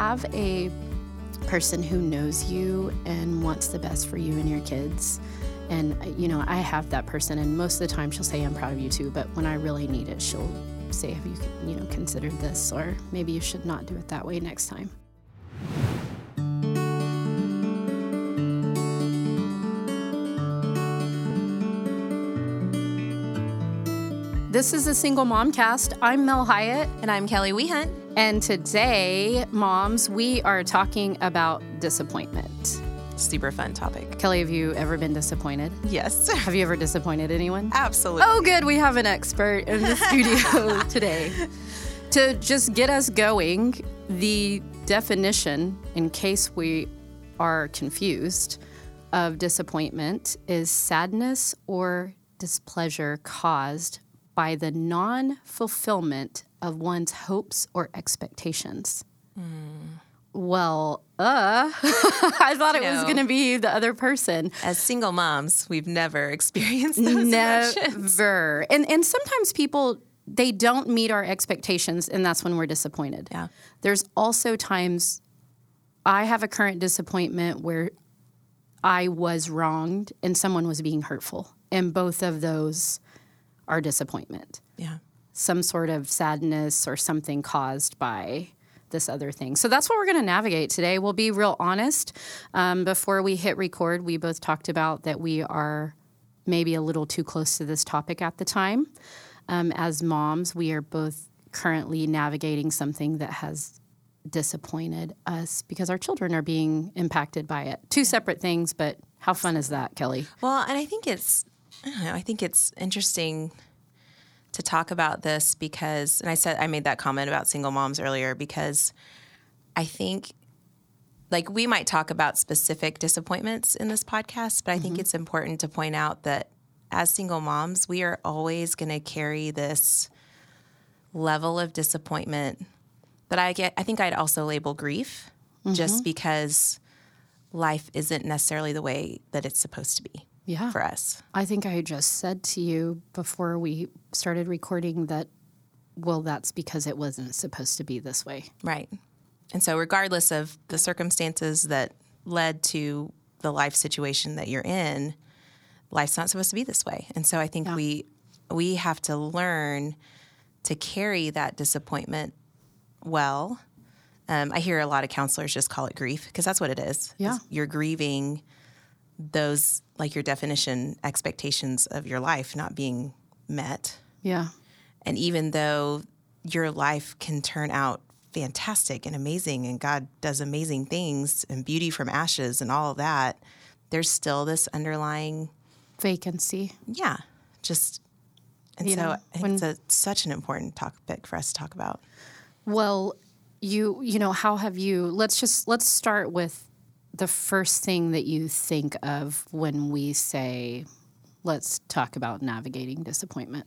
have a person who knows you and wants the best for you and your kids, and you know, I have that person, and most of the time she'll say, "I'm proud of you too," but when I really need it, she'll say, "Have you, you know, considered this?" Or maybe you should not do it that way next time. This is a single mom cast. I'm Mel Hiett. And I'm Kelly Wehunt. And today, moms, we are talking about disappointment. Super fun topic. Kelly, have you ever been disappointed? Yes. Have you ever disappointed anyone? Absolutely. Oh, good. We have an expert in the studio today. To just get us going, the definition, in case we are confused, of disappointment is sadness or displeasure caused by the non fulfillment of one's hopes or expectations. Mm. Well, uh, I thought it was going to be the other person. As single moms, we've never experienced those Never. And and sometimes people they don't meet our expectations and that's when we're disappointed. Yeah. There's also times I have a current disappointment where I was wronged and someone was being hurtful. And both of those are disappointment. Yeah. Some sort of sadness or something caused by this other thing. So that's what we're going to navigate today. We'll be real honest. Um, before we hit record, we both talked about that we are maybe a little too close to this topic at the time. Um, as moms, we are both currently navigating something that has disappointed us because our children are being impacted by it. Two separate things, but how fun is that, Kelly? Well, and I think it's I don't know. I think it's interesting to talk about this because, and I said I made that comment about single moms earlier because I think like we might talk about specific disappointments in this podcast, but I mm-hmm. think it's important to point out that as single moms, we are always going to carry this level of disappointment that I get. I think I'd also label grief mm-hmm. just because life isn't necessarily the way that it's supposed to be yeah. for us. I think I just said to you before we started recording that, well, that's because it wasn't supposed to be this way. Right. And so, regardless of the circumstances that led to the life situation that you're in, life's not supposed to be this way. And so, I think yeah. we we have to learn to carry that disappointment well. Um, I hear a lot of counselors just call it grief because that's what it is. Yeah, you're grieving those like your definition expectations of your life not being met. Yeah. And even though your life can turn out fantastic and amazing and God does amazing things and beauty from ashes and all of that, there's still this underlying vacancy. Yeah. Just and you so know, I think it's a, such an important topic for us to talk about. Well, you you know, how have you let's just let's start with the first thing that you think of when we say, let's talk about navigating disappointment?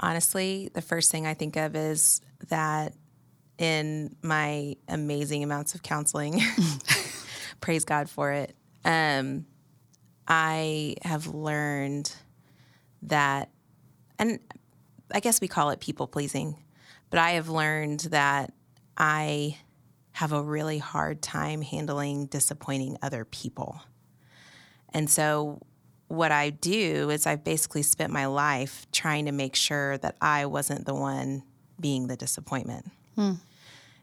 Honestly, the first thing I think of is that in my amazing amounts of counseling, praise God for it, um, I have learned that, and I guess we call it people pleasing, but I have learned that I have a really hard time handling disappointing other people. And so, what I do is I've basically spent my life trying to make sure that I wasn't the one being the disappointment. Hmm.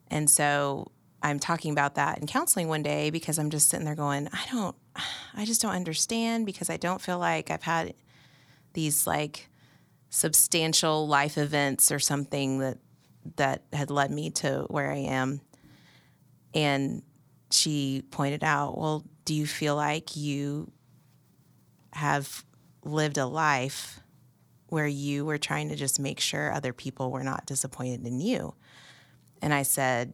And so, I'm talking about that in counseling one day because I'm just sitting there going, I don't, I just don't understand because I don't feel like I've had these like substantial life events or something that that had led me to where I am. And she pointed out, well, do you feel like you have lived a life where you were trying to just make sure other people were not disappointed in you? And I said,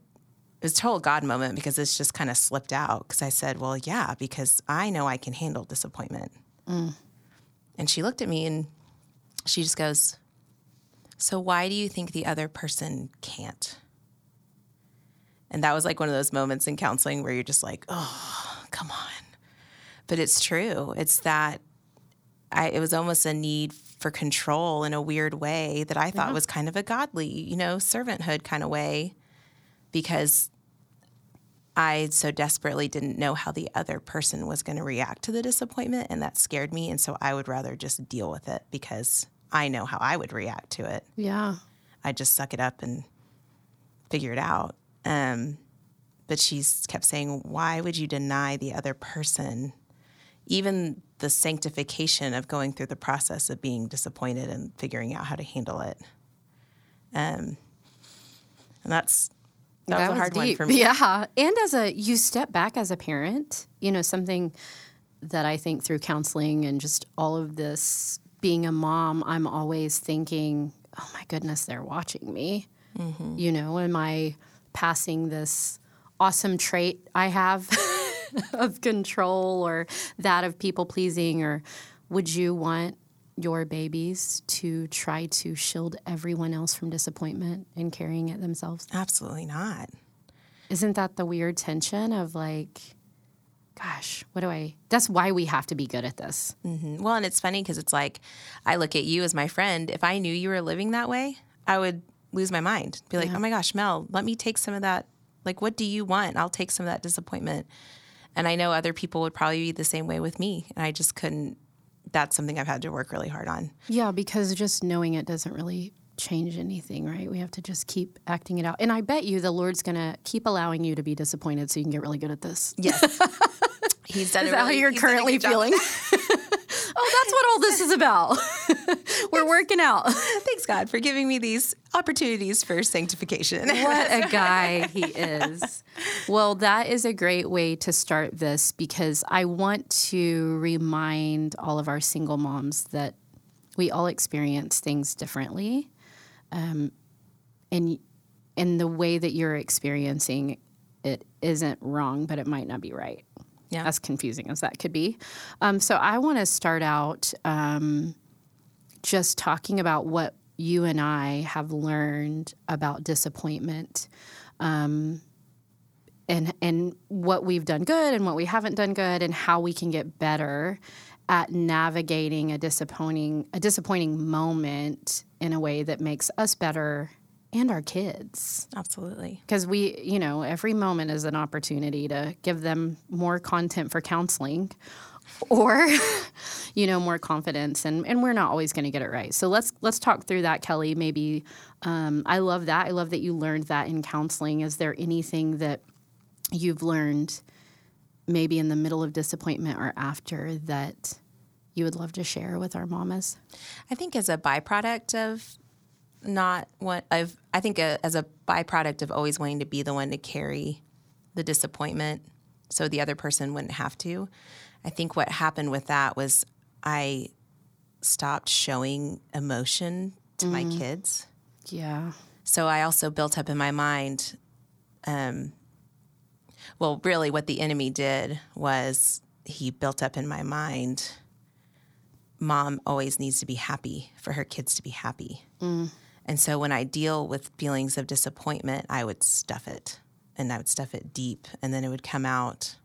it was a total God moment because it's just kind of slipped out. Because I said, well, yeah, because I know I can handle disappointment. Mm. And she looked at me and she just goes, so why do you think the other person can't? And that was like one of those moments in counseling where you're just like, oh, come on. But it's true. It's that I, it was almost a need for control in a weird way that I thought yeah. was kind of a godly, you know, servanthood kind of way because I so desperately didn't know how the other person was going to react to the disappointment, and that scared me. And so I would rather just deal with it because I know how I would react to it. Yeah. I just suck it up and figure it out. Um, but she's kept saying, Why would you deny the other person? Even the sanctification of going through the process of being disappointed and figuring out how to handle it. Um, and that's that, That was a hard one for me. Yeah. And as a, you step back as a parent, you know, something that I think through counseling and just all of this being a mom, I'm always thinking, oh my goodness, they're watching me. Mm-hmm. You know, am I passing this awesome trait I have of control or that of people pleasing? Or would you want your babies to try to shield everyone else from disappointment and carrying it themselves? Absolutely not. Isn't that the weird tension of like, gosh, what do I? That's why we have to be good at this. Mm-hmm. Well, and it's funny because it's like I look at you as my friend. If I knew you were living that way, I would lose my mind. Be like, oh my gosh, Mel, let me take some of that. Like, what do you want? I'll take some of that disappointment. And I know other people would probably be the same way with me. And I just couldn't. That's something I've had to work really hard on. Yeah, because just knowing it doesn't really change anything, right? We have to just keep acting it out. And I bet you the Lord's going to keep allowing you to be disappointed so you can get really good at this. Yes. He's done Is that how really- you're done a currently feeling? oh, that's what all this is about. We're working out. Thanks, God, for giving me these opportunities for sanctification. What a guy he is. Well, that is a great way to start this because I want to remind all of our single moms that we all experience things differently. Um, and and the way that you're experiencing it isn't wrong, but it might not be right. Yeah. As confusing as that could be. Um, so I want to start out um, just talking about what you and I have learned about disappointment. Um, and, and what we've done good and what we haven't done good and how we can get better at navigating a disappointing a disappointing moment in a way that makes us better and our kids. Absolutely. because we you know every moment is an opportunity to give them more content for counseling or you know more confidence and and we're not always going to get it right. So let's let's talk through that kelly maybe um, i love that. I love that you learned that in counseling. Is there anything that you've learned maybe in the middle of disappointment or after that you would love to share with our mamas? I think as a byproduct of not what I've, I think a, as a byproduct of always wanting to be the one to carry the disappointment so the other person wouldn't have to. I think what happened with that was I stopped showing emotion to my mm. kids. yeah So I also built up in my mind, um, well, really what the enemy did was he built up in my mind, mom always needs to be happy for her kids to be happy. Mm. And so when I deal with feelings of disappointment, I would stuff it and I would stuff it deep and then it would come out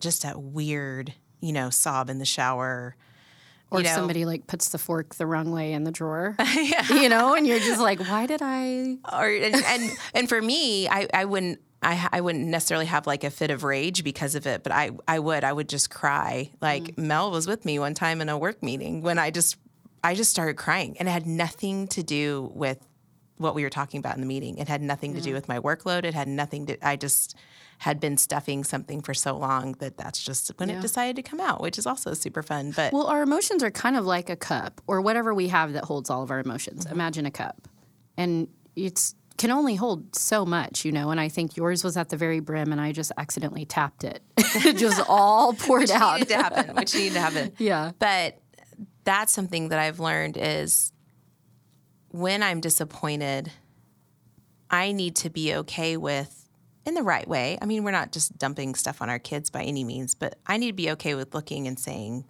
just that weird, you know, sob in the shower. or you know, somebody like puts the fork the wrong way in the drawer you know and you're just like why did i or and and, and for me, I, I wouldn't I I wouldn't necessarily have like a fit of rage because of it, but I I would I would just cry. Like mm. Mel was with me one time in a work meeting when I just I just started crying, and it had nothing to do with what we were talking about in the meeting. It had nothing to do mm-hmm. with my workload. It had nothing to. I just had been stuffing something for so long that that's just when Yeah. it decided to come out, which is also super fun. But well our emotions are kind of like a cup or whatever we have that holds all of our emotions mm-hmm. imagine a cup and it's can only hold so much you know and i think yours was at the very brim and i just accidentally tapped it it just all poured out Which needed to happen, which needed to happen. yeah But that's something that I've learned is when I'm disappointed, I need to be okay with in the right way. I mean, we're not just dumping stuff on our kids by any means, but I need to be okay with looking and saying,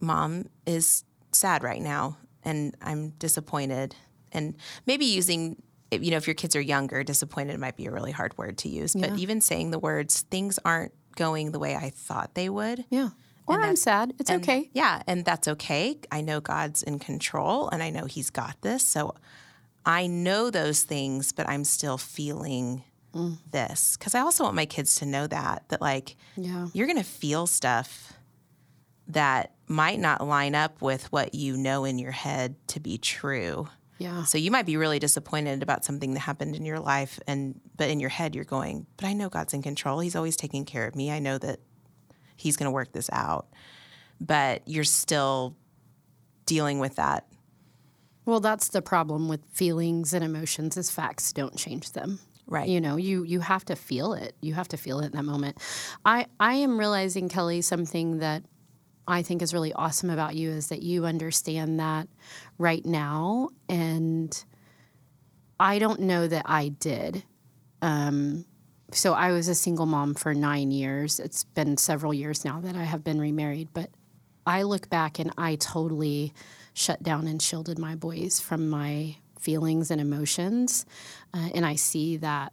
Mom is sad right now and I'm disappointed. And maybe using, you know, if your kids are younger, disappointed might be a really hard word to use, but even saying the words, things aren't going the way I thought they would. yeah or i'm sad it's And- okay Yeah, and that's okay. I know God's in control and I know He's got this. So I know those things, but I'm still feeling mm. this because I also want my kids to know that that like Yeah. you're going to feel stuff that might not line up with what you know in your head to be true. Yeah. So you might be really disappointed about something that happened in your life and but in your head you're going, "But I know God's in control. He's always taking care of me. I know that he's going to work this out." But you're still dealing with that. Well, that's the problem with feelings and emotions is facts don't change them. Right. You know, you you have to feel it. You have to feel it in that moment. I I am realizing Kelly something that I think is really awesome about you is that you understand that right now and I don't know that I did. Um so I was a single mom for 9 years. It's been several years now that I have been remarried, but I look back and I totally shut down and shielded my boys from my feelings and emotions. Uh, and I see that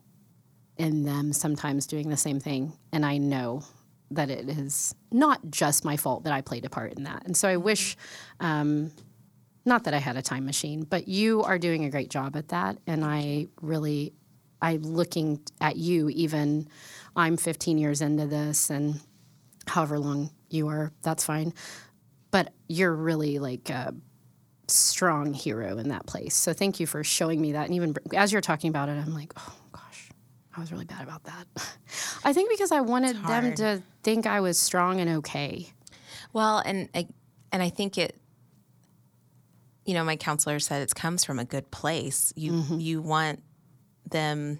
in them sometimes doing the same thing. And I know that it is not just my fault that I played a part in that. And so I wish, um, not that I had a time machine, but you are doing a great job at that. And I really, I'm looking at you, even I'm 15 years into this and however long you are, that's fine. But you're really like a strong hero in that place. So thank you for showing me that. And even as you're talking about it, I'm like, oh gosh, I was really bad about that. I think because I wanted them to think I was strong and okay. Well, and I, and I think it. You know, my counselor said it comes from a good place. You mm-hmm. you want them.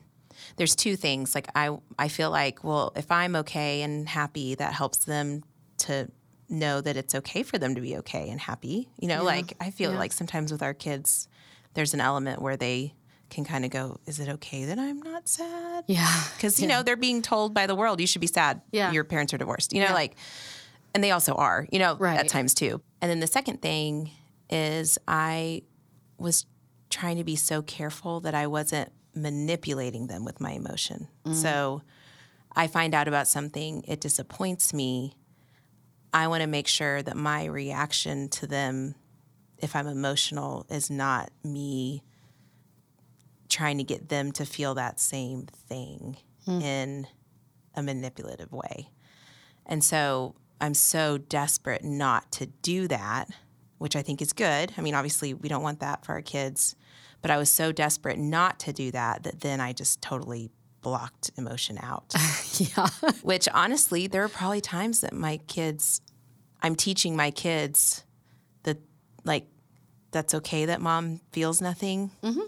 There's two things. Like I I feel like well, if I'm okay and happy, that helps them to know that it's okay for them to be okay and happy. You know, like I feel Yeah. like sometimes with our kids, there's an element where they can kind of go, "Is it okay that I'm not sad?" Yeah. because you know they're being told by the world you should be sad. Yeah. your parents are divorced. You know, like, and they also are. You know, Right. at times too. And then the second thing is I was trying to be so careful that I wasn't manipulating them with my emotion. Mm. So I find out about something, it disappoints me. I want to make sure that my reaction to them, if I'm emotional, is not me trying to get them to feel that same thing mm. in a manipulative way. And so I'm so desperate not to do that, which I think is good. I mean, obviously, we don't want that for our kids, but I was so desperate not to do that that then I just totally blocked emotion out. Yeah. which honestly, there are probably times that my kids, I'm teaching my kids that, like, that's okay that mom feels nothing mm-hmm.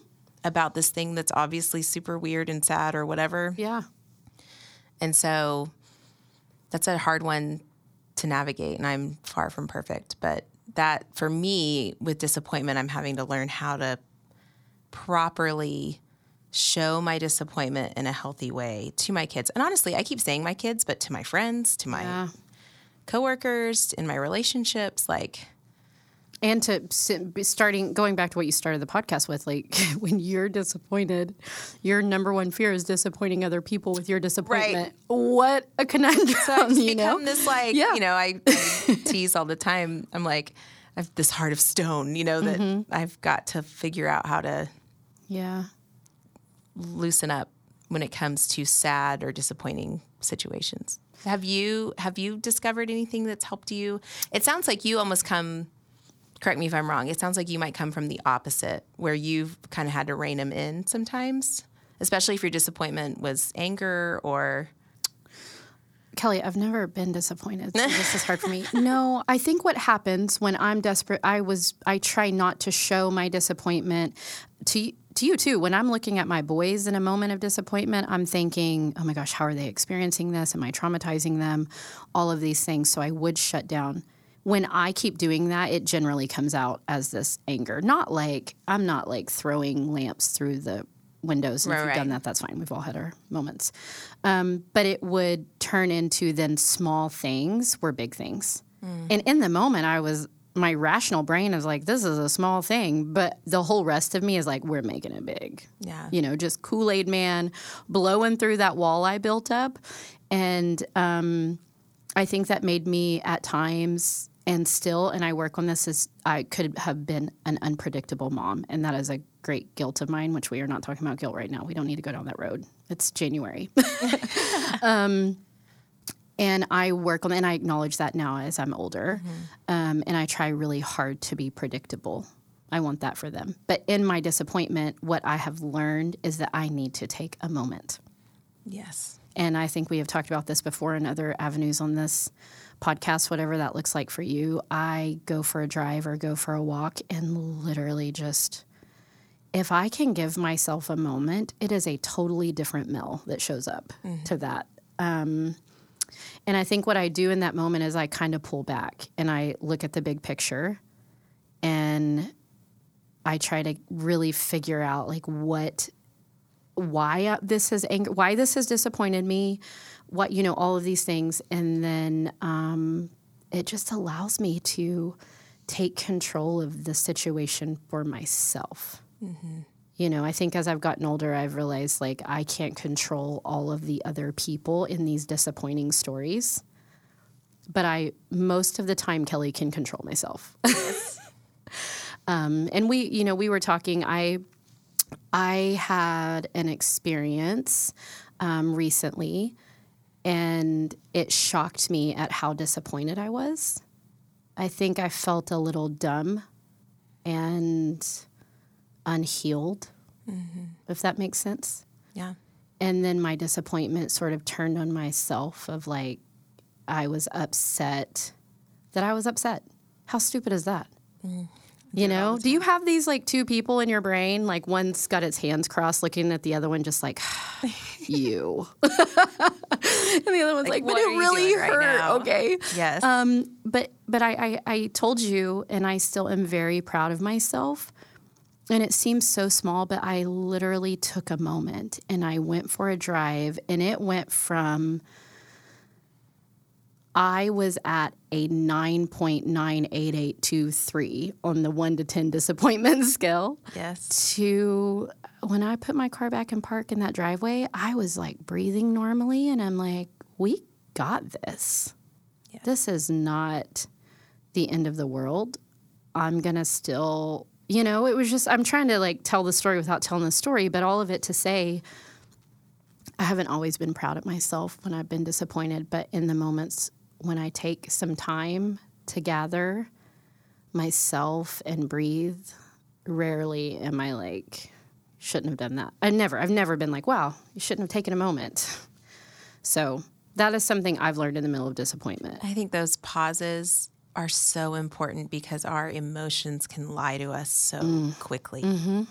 about this thing that's obviously super weird and sad or whatever. Yeah. And so that's a hard one to navigate, and I'm far from perfect. But that, for me, with disappointment, I'm having to learn how to properly show my disappointment in a healthy way to my kids. And honestly, I keep saying my kids, but to my friends, to my Yeah. coworkers, in my relationships, like, And to starting going back to what you started the podcast with, like when you're disappointed, your number one fear is disappointing other people with your disappointment. right. What a conundrum, you know? this like Yeah. you know I, I tease all the time i'm like i have this heart of stone you know that Mm-hmm. i've got to figure out how to Yeah. loosen up when it comes to sad or disappointing situations have you have you discovered anything that's helped you it sounds like you almost come correct me if i'm wrong it sounds like you might come from the opposite where you've kind of had to rein them in sometimes especially if your disappointment was anger or Kelly, I've never been disappointed. So this is hard for me. No, I think what happens when I'm desperate, I was, I try not to show my disappointment to to you too. When I'm looking at my boys in a moment of disappointment, I'm thinking, oh my gosh, how are they experiencing this? Am I traumatizing them? All of these things. So I would shut down. When I keep doing that, it generally comes out as this anger. Not like I'm not like throwing lamps through the windows. And if Right, you've done that, that's fine. We've all had our moments. Um, but it would turn into then small things were big things. And in the moment, I was, my rational brain is like, this is a small thing. But the whole rest of me is like, we're making it big. yeah You know, just Kool Aid Man blowing through that wall I built up. And um, I think that made me at times, and still, and I work on this, is I could have been an unpredictable mom. And that is a great guilt of mine, which we are not talking about guilt right now. We don't need to go down that road. It's January. um, and I work on, and I acknowledge that now as I'm older. Um, and I try really hard to be predictable. I want that for them. But in my disappointment, what I have learned is that I need to take a moment. Yes. And I think we have talked about this before in other avenues on this podcast, whatever that looks like for you. I go for a drive or go for a walk and literally just, if I can give myself a moment, it is a totally different Mel that shows up to that. Um, and I think what I do in that moment is I kind of pull back and I look at the big picture and I try to really figure out like what why uh, this has anger why this has disappointed me what you know all of these things. And then um, it just allows me to take control of the situation for myself. You know i think as i've gotten older i've realized like i can't control all of the other people in these disappointing stories. But i most of the time kelly can control myself. Um, and we you know we were talking i I had an experience um, recently, and it shocked me at how disappointed I was. I think I felt a little dumb and unhealed, mm-hmm. if that makes sense. Yeah. And then my disappointment sort of turned on myself of like, I was upset that I was upset. How stupid is that? Mm. You know, do you have these like two people in your brain? Like one's got its hands crossed looking at the other one, just like, you. and the other one's like, but it really doing right hurt. okay. Yes. Um, but but I, I, I told you, and I still am very proud of myself. And it seems so small, but I literally took a moment and I went for a drive, and it went from I was at a 9.98823 on the 1 to 10 disappointment scale yes. to when I put my car back in park in that driveway, I was like breathing normally and I'm like, we got this. This is not the end of the world. I'm going to still, you know, it was just, I'm trying to like tell the story without telling the story, but all of it to say, I haven't always been proud of myself when I've been disappointed, but in the moments when I take some time to gather myself and breathe, rarely am I like, shouldn't have done that. I never, I've never been like, wow, you shouldn't have taken a moment. So that is something I've learned in the middle of disappointment. I think those pauses are so important because our emotions can lie to us so mm. quickly. Mm-hmm.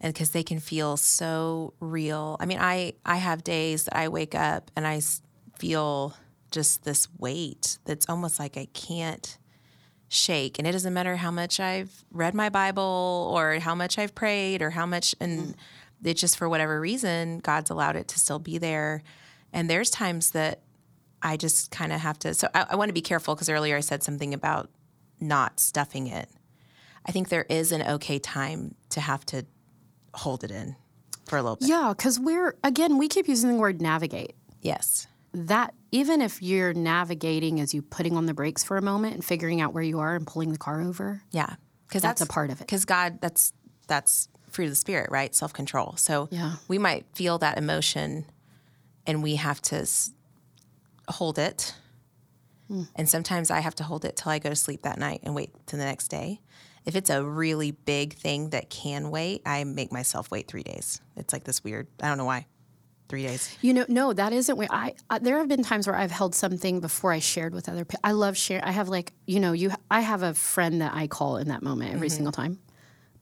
And because they can feel so real. I mean, I, I have days that I wake up and I feel just this weight that's almost like I can't shake. And it doesn't matter how much I've read my Bible or how much I've prayed or how much, and mm. it just for whatever reason, God's allowed it to still be there. And there's times that I just kind of have to. So I, I want to be careful because earlier I said something about not stuffing it. I think there is an okay time to have to hold it in for a little bit. Yeah, because we're, again, we keep using the word navigate. Yes. That, even if you're navigating as you putting on the brakes for a moment and figuring out where you are and pulling the car over, Yeah. Because That's a part of it. Because God, that's that's fruit of the spirit, right? Self control. So Yeah. we might feel that emotion, and we have to s- hold it. Hmm. And sometimes I have to hold it till I go to sleep that night and wait till the next day. If it's a really big thing that can wait, I make myself wait three days. It's like this weird. I don't know why. Three days. You know, no, that isn't where I, I. There have been times where I've held something before I shared with other people. I love sharing. I have like, you know, you. I have a friend that I call in that moment every mm-hmm. single time.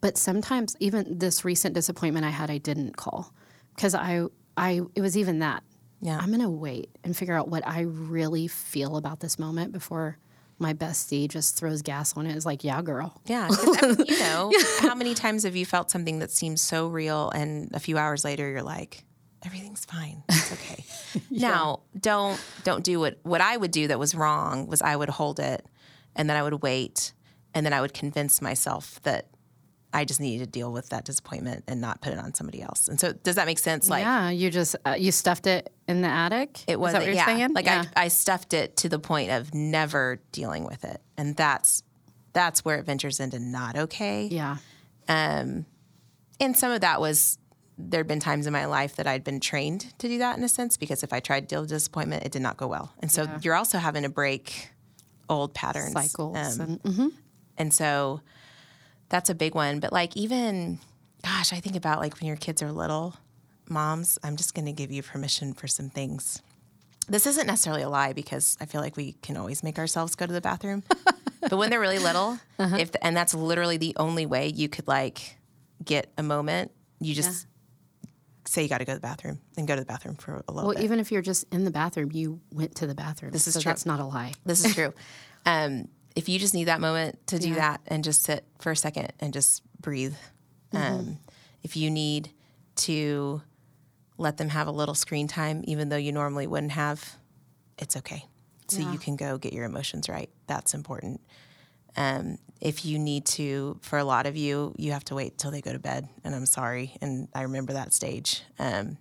But sometimes, even this recent disappointment I had, I didn't call because I, I. It was even that. Yeah. I'm gonna wait and figure out what I really feel about this moment before my bestie just throws gas on it. Is like, yeah, girl. Yeah. I mean, you know, how many times have you felt something that seems so real, and a few hours later you're like, everything's fine, it's okay. Now, don't don't do what what I would do that was wrong was I would hold it, and then I would wait, and then I would convince myself that I just needed to deal with that disappointment and not put it on somebody else. And so, does that make sense? Like, yeah, you just uh, you stuffed it in the attic. it was Is what you're yeah, saying? like yeah. I, I stuffed it to the point of never dealing with it, and that's that's where it ventures into not okay. yeah. Um, and some of that was there'd been times in my life that I'd been trained to do that in a sense because if I tried to deal with disappointment, it did not go well. And so you're also having to break old patterns, Cycles. Um, and, mhm. and so that's a big one. But like even, gosh, I think about like when your kids are little, moms, I'm just going to give you permission for some things. This isn't necessarily a lie because I feel like we can always make ourselves go to the bathroom. but when they're really little, if and that's literally the only way you could like get a moment, you just say you got to go to the bathroom and go to the bathroom for a little bit. Well, bit. even if you're just in the bathroom, you went to the bathroom. This is so true. That's not a lie. This is true. um, if you just need that moment to do Yeah. that and just sit for a second and just breathe, um, if you need to let them have a little screen time, even though you normally wouldn't have, it's okay. So Yeah. you can go get your emotions right. That's important. Um, if you need to, for a lot of you, you have to wait till they go to bed. And I'm sorry. And I remember that stage. Um,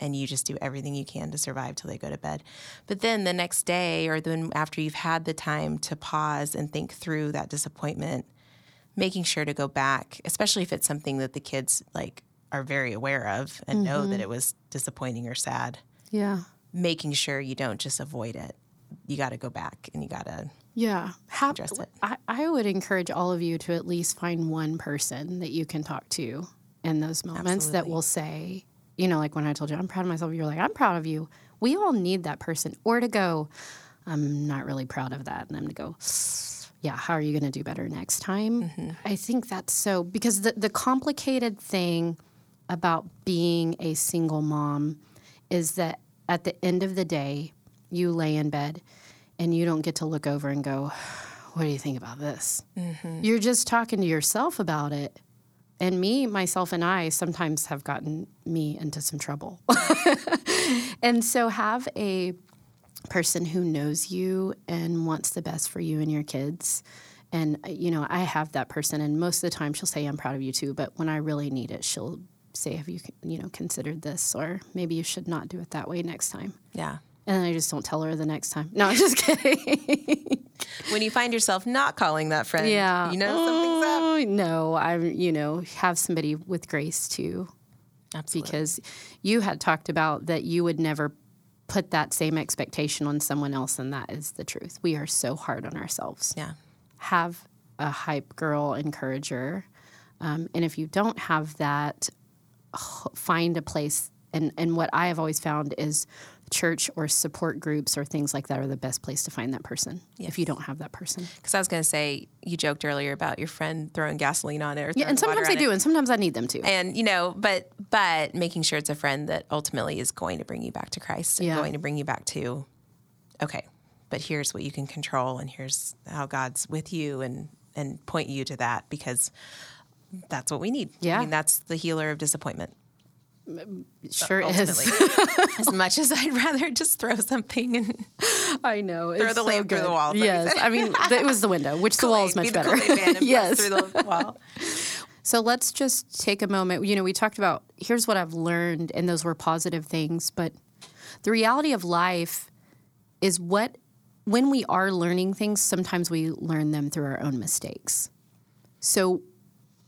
and you just do everything you can to survive till they go to bed. But then the next day, or then after you've had the time to pause and think through that disappointment, making sure to go back, especially if it's something that the kids like are very aware of and know that it was disappointing or sad, Yeah. making sure you don't just avoid it. You got to go back and you got to Yeah. Have, Address it. I, I would encourage all of you to at least find one person that you can talk to in those moments that will say, you know, like when I told you, I'm proud of myself, you're like, I'm proud of you. We all need that person. Or to go, I'm not really proud of that. And then to go, yeah, how are you going to do better next time? Mm-hmm. I think that's so, because the, the complicated thing about being a single mom is that at the end of the day, you lay in bed and you don't get to look over and go, What do you think about this? You're just talking to yourself about it. And me, myself, and I sometimes have gotten me into some trouble. and so have a person who knows you and wants the best for you and your kids. And, uh, you know, I have that person, and most of the time she'll say, I'm proud of you too. But when I really need it, she'll say, Have you, you know, considered this? Or maybe you should not do it that way next time. yeah. And then I just don't tell her the next time. No, I'm just kidding. When you find yourself not calling that friend, yeah. you know something's up. Oh, No, I'm, you know, have somebody with grace too. Absolutely. Because you had talked about that you would never put that same expectation on someone else, and that is the truth. We are so hard on ourselves. yeah. Have a hype girl encourager. Um, and if you don't have that, find a place. And, and what I have always found is church or support groups or things like that are the best place to find that person if you don't have that person. Because I was going to say, you joked earlier about your friend throwing gasoline on it. Yeah, and sometimes I on it. do, and sometimes I need them to. and you know but but making sure it's a friend that ultimately is going to bring you back to christ and Yeah. going to bring you back to okay but here's what you can control and here's how god's with you and and point you to that because that's what we need Yeah. i mean that's the healer of disappointment Uh, sure ultimately is. as much as i'd rather just throw something and I know. Throw it's the so lamp through the wall, is what you Yes. I mean it was the window, which the wall is much the better. Kool-Aid man and bust yes. through the wall So let's just take a moment. You know, we talked about here's what I've learned, and those were positive things. But the reality of life is what when we are learning things, sometimes we learn them through our own mistakes. So,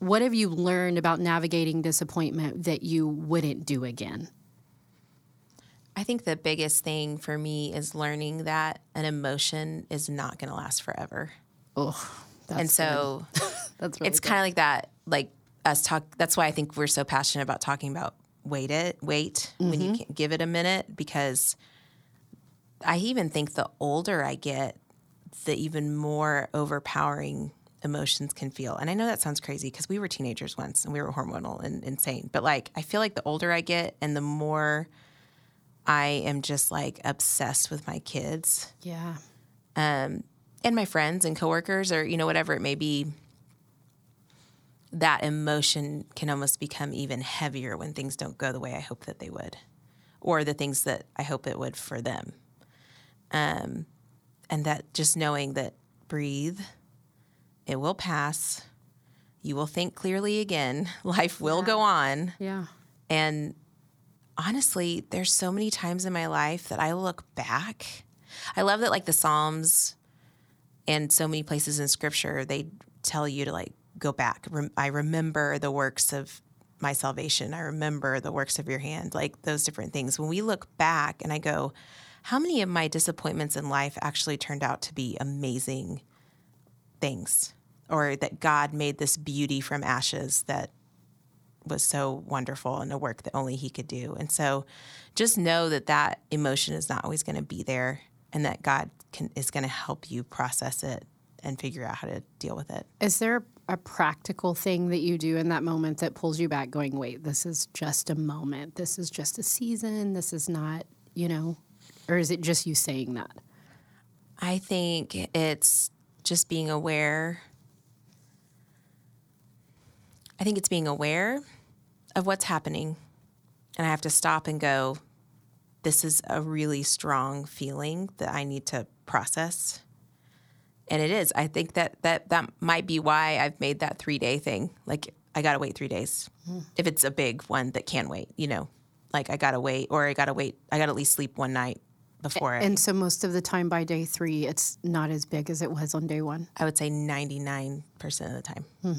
what have you learned about navigating disappointment that you wouldn't do again? I think the biggest thing for me is learning that an emotion is not going to last forever. Oh, that's and so that's really it's kind of like that like us talk that's why i think we're so passionate about talking about wait it wait when Mm-hmm. you can give it a minute because i even think the older i get the even more overpowering emotions can feel. And i know that sounds crazy because we were teenagers once and we were hormonal and insane. But like i feel like the older i get and the more i am just like obsessed with my kids. Yeah. and my friends and coworkers or you know whatever it may be that emotion can almost become even heavier when things don't go the way I hope that they would or the things that I hope it would for them. Um, and that just knowing that breathe it will pass you will think clearly again life will go on Yeah. and honestly, there's so many times in my life that I look back. I love that, like the Psalms and so many places in scripture, they tell you to like go back. Rem- I remember the works of my salvation. I remember the works of your hand, like those different things. When we look back and I go, how many of my disappointments in life actually turned out to be amazing things? Or that God made this beauty from ashes that was so wonderful and a work that only He could do. And so just know that that emotion is not always going to be there and that God can, is going to help you process it and figure out how to deal with it. Is there a practical thing that you do in that moment that pulls you back, going, wait, this is just a moment. This is just a season. This is not, you know, or is it just you saying that? I think it's just being aware. I think it's being aware of what's happening. And I have to stop and go, this is a really strong feeling that I need to process and it is. I think that that that might be why I've made that three day thing. Like I gotta wait three days mm. if it's a big one that can't wait. You know, like I gotta wait, or I gotta wait. I gotta at least sleep one night before. And so most of the time by day three, it's not as big as it was on day one. I would say ninety nine percent of the time. Hmm.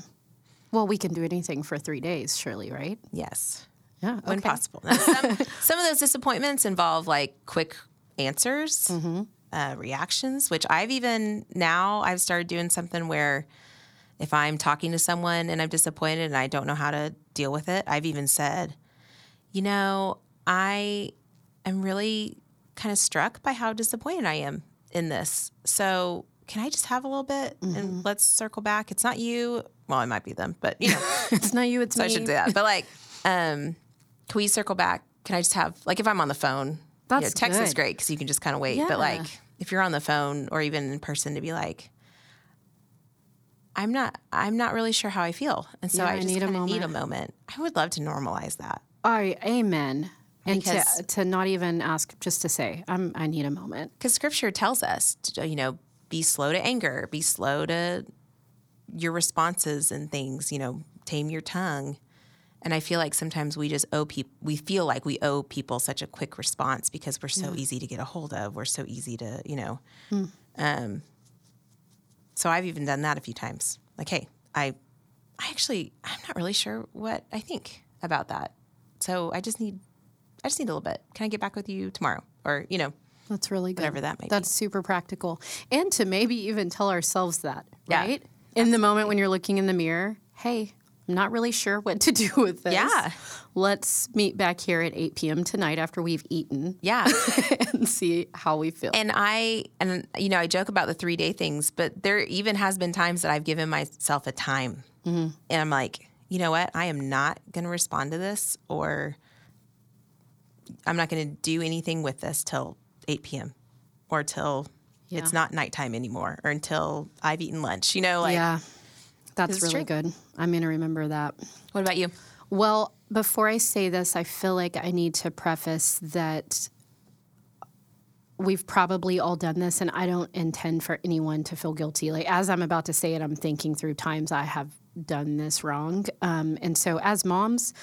Well, we can do anything for three days, surely, right? Yes. Yeah, okay. when possible. some, some of those disappointments involve like quick answers. Mm-hmm uh, reactions, which I've even now I've started doing something where if I'm talking to someone and I'm disappointed and I don't know how to deal with it, I've even said, you know, I am really kind of struck by how disappointed I am in this. So can I just have a little bit mm-hmm. and let's circle back? It's not you. Well, it might be them, but you know, it's not you. It's so me. I should do that. But like, um, can we circle back? Can I just have like if I'm on the phone that's you know, text good. is great because you can just kind of wait. Yeah. But like if you're on the phone or even in person, to be like, I'm not I'm not really sure how I feel, and so yeah, I just need a. Need a moment. I would love to normalize that. All right, amen. And to, to not even ask, just to say, I'm, I need a moment. Because scripture tells us, to, you know, be slow to anger, be slow to your responses and things, you know, tame your tongue. And I feel like sometimes we just owe people, we feel like we owe people such a quick response because we're so yeah. easy to get a hold of. We're so easy to, you know. Mm. Um, so I've even done that a few times. Like, hey, I, I actually, I'm not really sure what I think about that. So I just need, I just need a little bit. Can I get back with you tomorrow? Or, you know, that's really good. Whatever that may That's be. super practical. And to maybe even tell ourselves that, right? Yeah. In the moment when you're looking in the mirror, hey, I'm not really sure what to do with this. Yeah. Let's meet back here at 8 p.m. tonight after we've eaten. Yeah. and see how we feel. And I, and you know, I joke about the three day things, but there even has been times that I've given myself a time mm-hmm. and I'm like, you know what? I am not going to respond to this or I'm not going to do anything with this till 8 p.m. or till yeah. it's not nighttime anymore or until I've eaten lunch, you know, like. Yeah that's really true. good. I'm going to remember that. What about you? Well, before I say this, I feel like I need to preface that we've probably all done this, and I don't intend for anyone to feel guilty. Like, as I'm about to say it, I'm thinking through times I have done this wrong. Um, and so, as moms,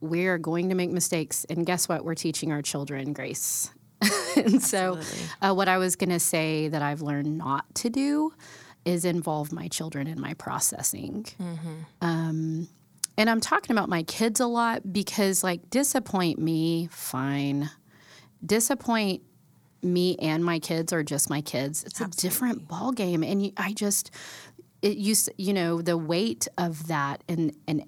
we're going to make mistakes. And guess what? We're teaching our children grace. and so, uh, what I was going to say that I've learned not to do is involve my children in my processing. Mm-hmm. Um, and I'm talking about my kids a lot because, like, disappoint me, fine. Disappoint me and my kids or just my kids. It's Absolutely. a different ball game, and you, I just, it you you know the weight of that and and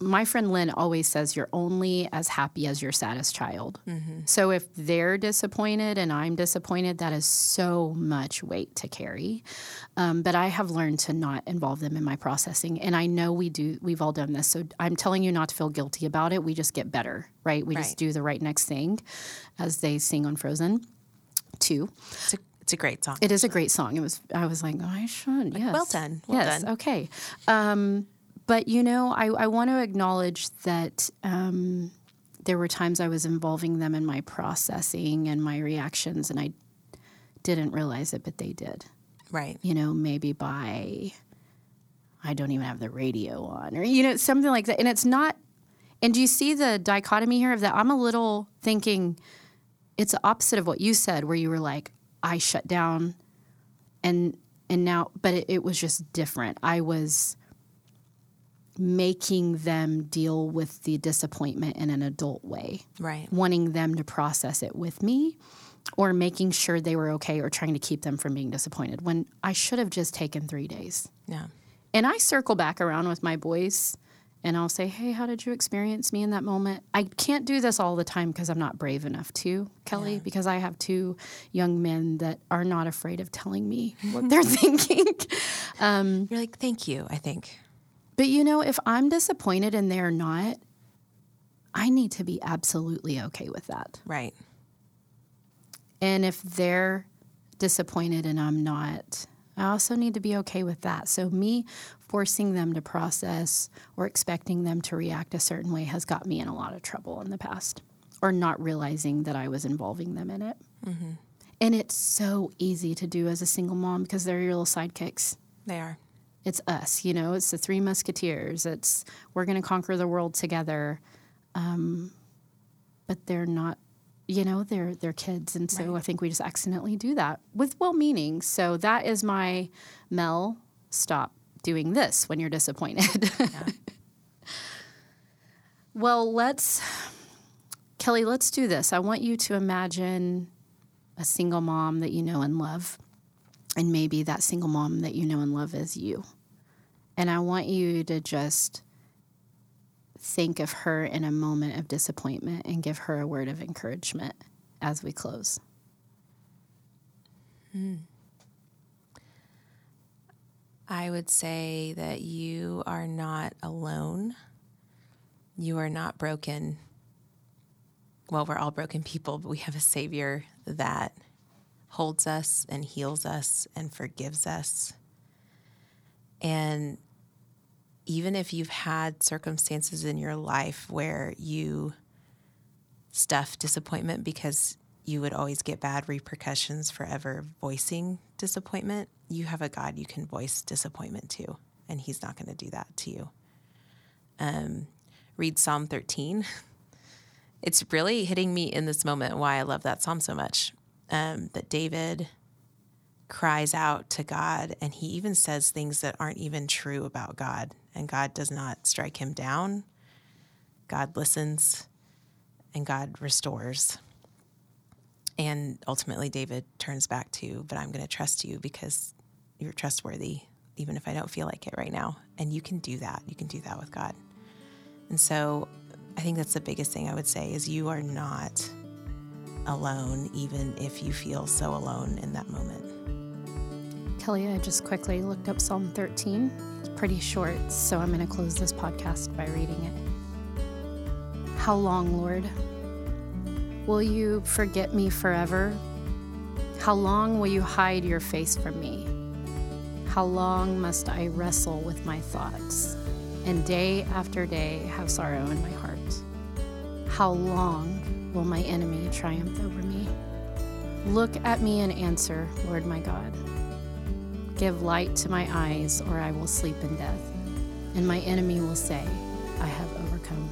my friend Lynn always says you're only as happy as your saddest child. Mm-hmm. So if they're disappointed and I'm disappointed, that is so much weight to carry. Um, but I have learned to not involve them in my processing, and I know we do. We've all done this. So I'm telling you not to feel guilty about it. We just get better, right? We right. just do the right next thing, as they sing on Frozen. Two. It's a, it's a great song. It is a great song. It was. I was like, oh, I should. Like, yes. Well done. Well yes. Done. Okay. Um, but, you know, I, I want to acknowledge that um, there were times I was involving them in my processing and my reactions, and I didn't realize it, but they did. Right. You know, maybe by, I don't even have the radio on, or, you know, something like that. And it's not, and do you see the dichotomy here of that? I'm a little thinking it's the opposite of what you said, where you were like, I shut down and, and now, but it, it was just different. I was, making them deal with the disappointment in an adult way, Right. wanting them to process it with me or making sure they were okay or trying to keep them from being disappointed when I should have just taken three days. Yeah. And I circle back around with my boys and I'll say, Hey, how did you experience me in that moment? I can't do this all the time because I'm not brave enough to, Kelly, because I have two young men that are not afraid of telling me what they're thinking. Um, You're like, thank you, I think. But you know, if I'm disappointed and they're not, I need to be absolutely okay with that. Right. And if they're disappointed and I'm not, I also need to be okay with that. So, me forcing them to process or expecting them to react a certain way has got me in a lot of trouble in the past, or not realizing that I was involving them in it. Mm-hmm. And it's so easy to do as a single mom because they're your little sidekicks. They are. It's us, you know, it's the three musketeers. It's we're going to conquer the world together. Um, but they're not, you know, they're they're kids, and so I think we just accidentally do that with well meaning. So that is my Mel. Stop doing this when you're disappointed. well, let's Kelly, let's do this. I want you to imagine a single mom that you know and love. And maybe that single mom that you know and love is you. And I want you to just think of her in a moment of disappointment and give her a word of encouragement as we close. Hmm. I would say that you are not alone. You are not broken. Well, we're all broken people, but we have a Savior that holds us and heals us and forgives us. And even if you've had circumstances in your life where you stuff disappointment because you would always get bad repercussions for ever voicing disappointment, you have a God you can voice disappointment to, and He's not going to do that to you. Um, read Psalm 13. It's really hitting me in this moment why I love that psalm so much. Um, that David cries out to God, and he even says things that aren't even true about God, and God does not strike him down. God listens, and God restores. And ultimately, David turns back to, but I'm going to trust you because you're trustworthy, even if I don't feel like it right now. And you can do that. You can do that with God. And so I think that's the biggest thing I would say is you are not alone, even if you feel so alone in that moment. Kelly, I just quickly looked up Psalm 13. It's pretty short, so I'm going to close this podcast by reading it. How long, Lord? Will you forget me forever? How long will you hide your face from me? How long must I wrestle with my thoughts and day after day have sorrow in my heart? How long will my enemy triumph over me? Look at me and answer, Lord my God. Give light to my eyes, or I will sleep in death. And my enemy will say, I have overcome.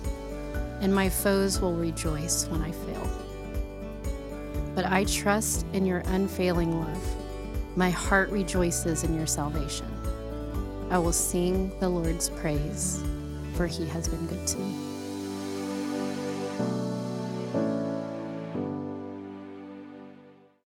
And my foes will rejoice when I fail. But I trust in your unfailing love. My heart rejoices in your salvation. I will sing the Lord's praise, for he has been good to me.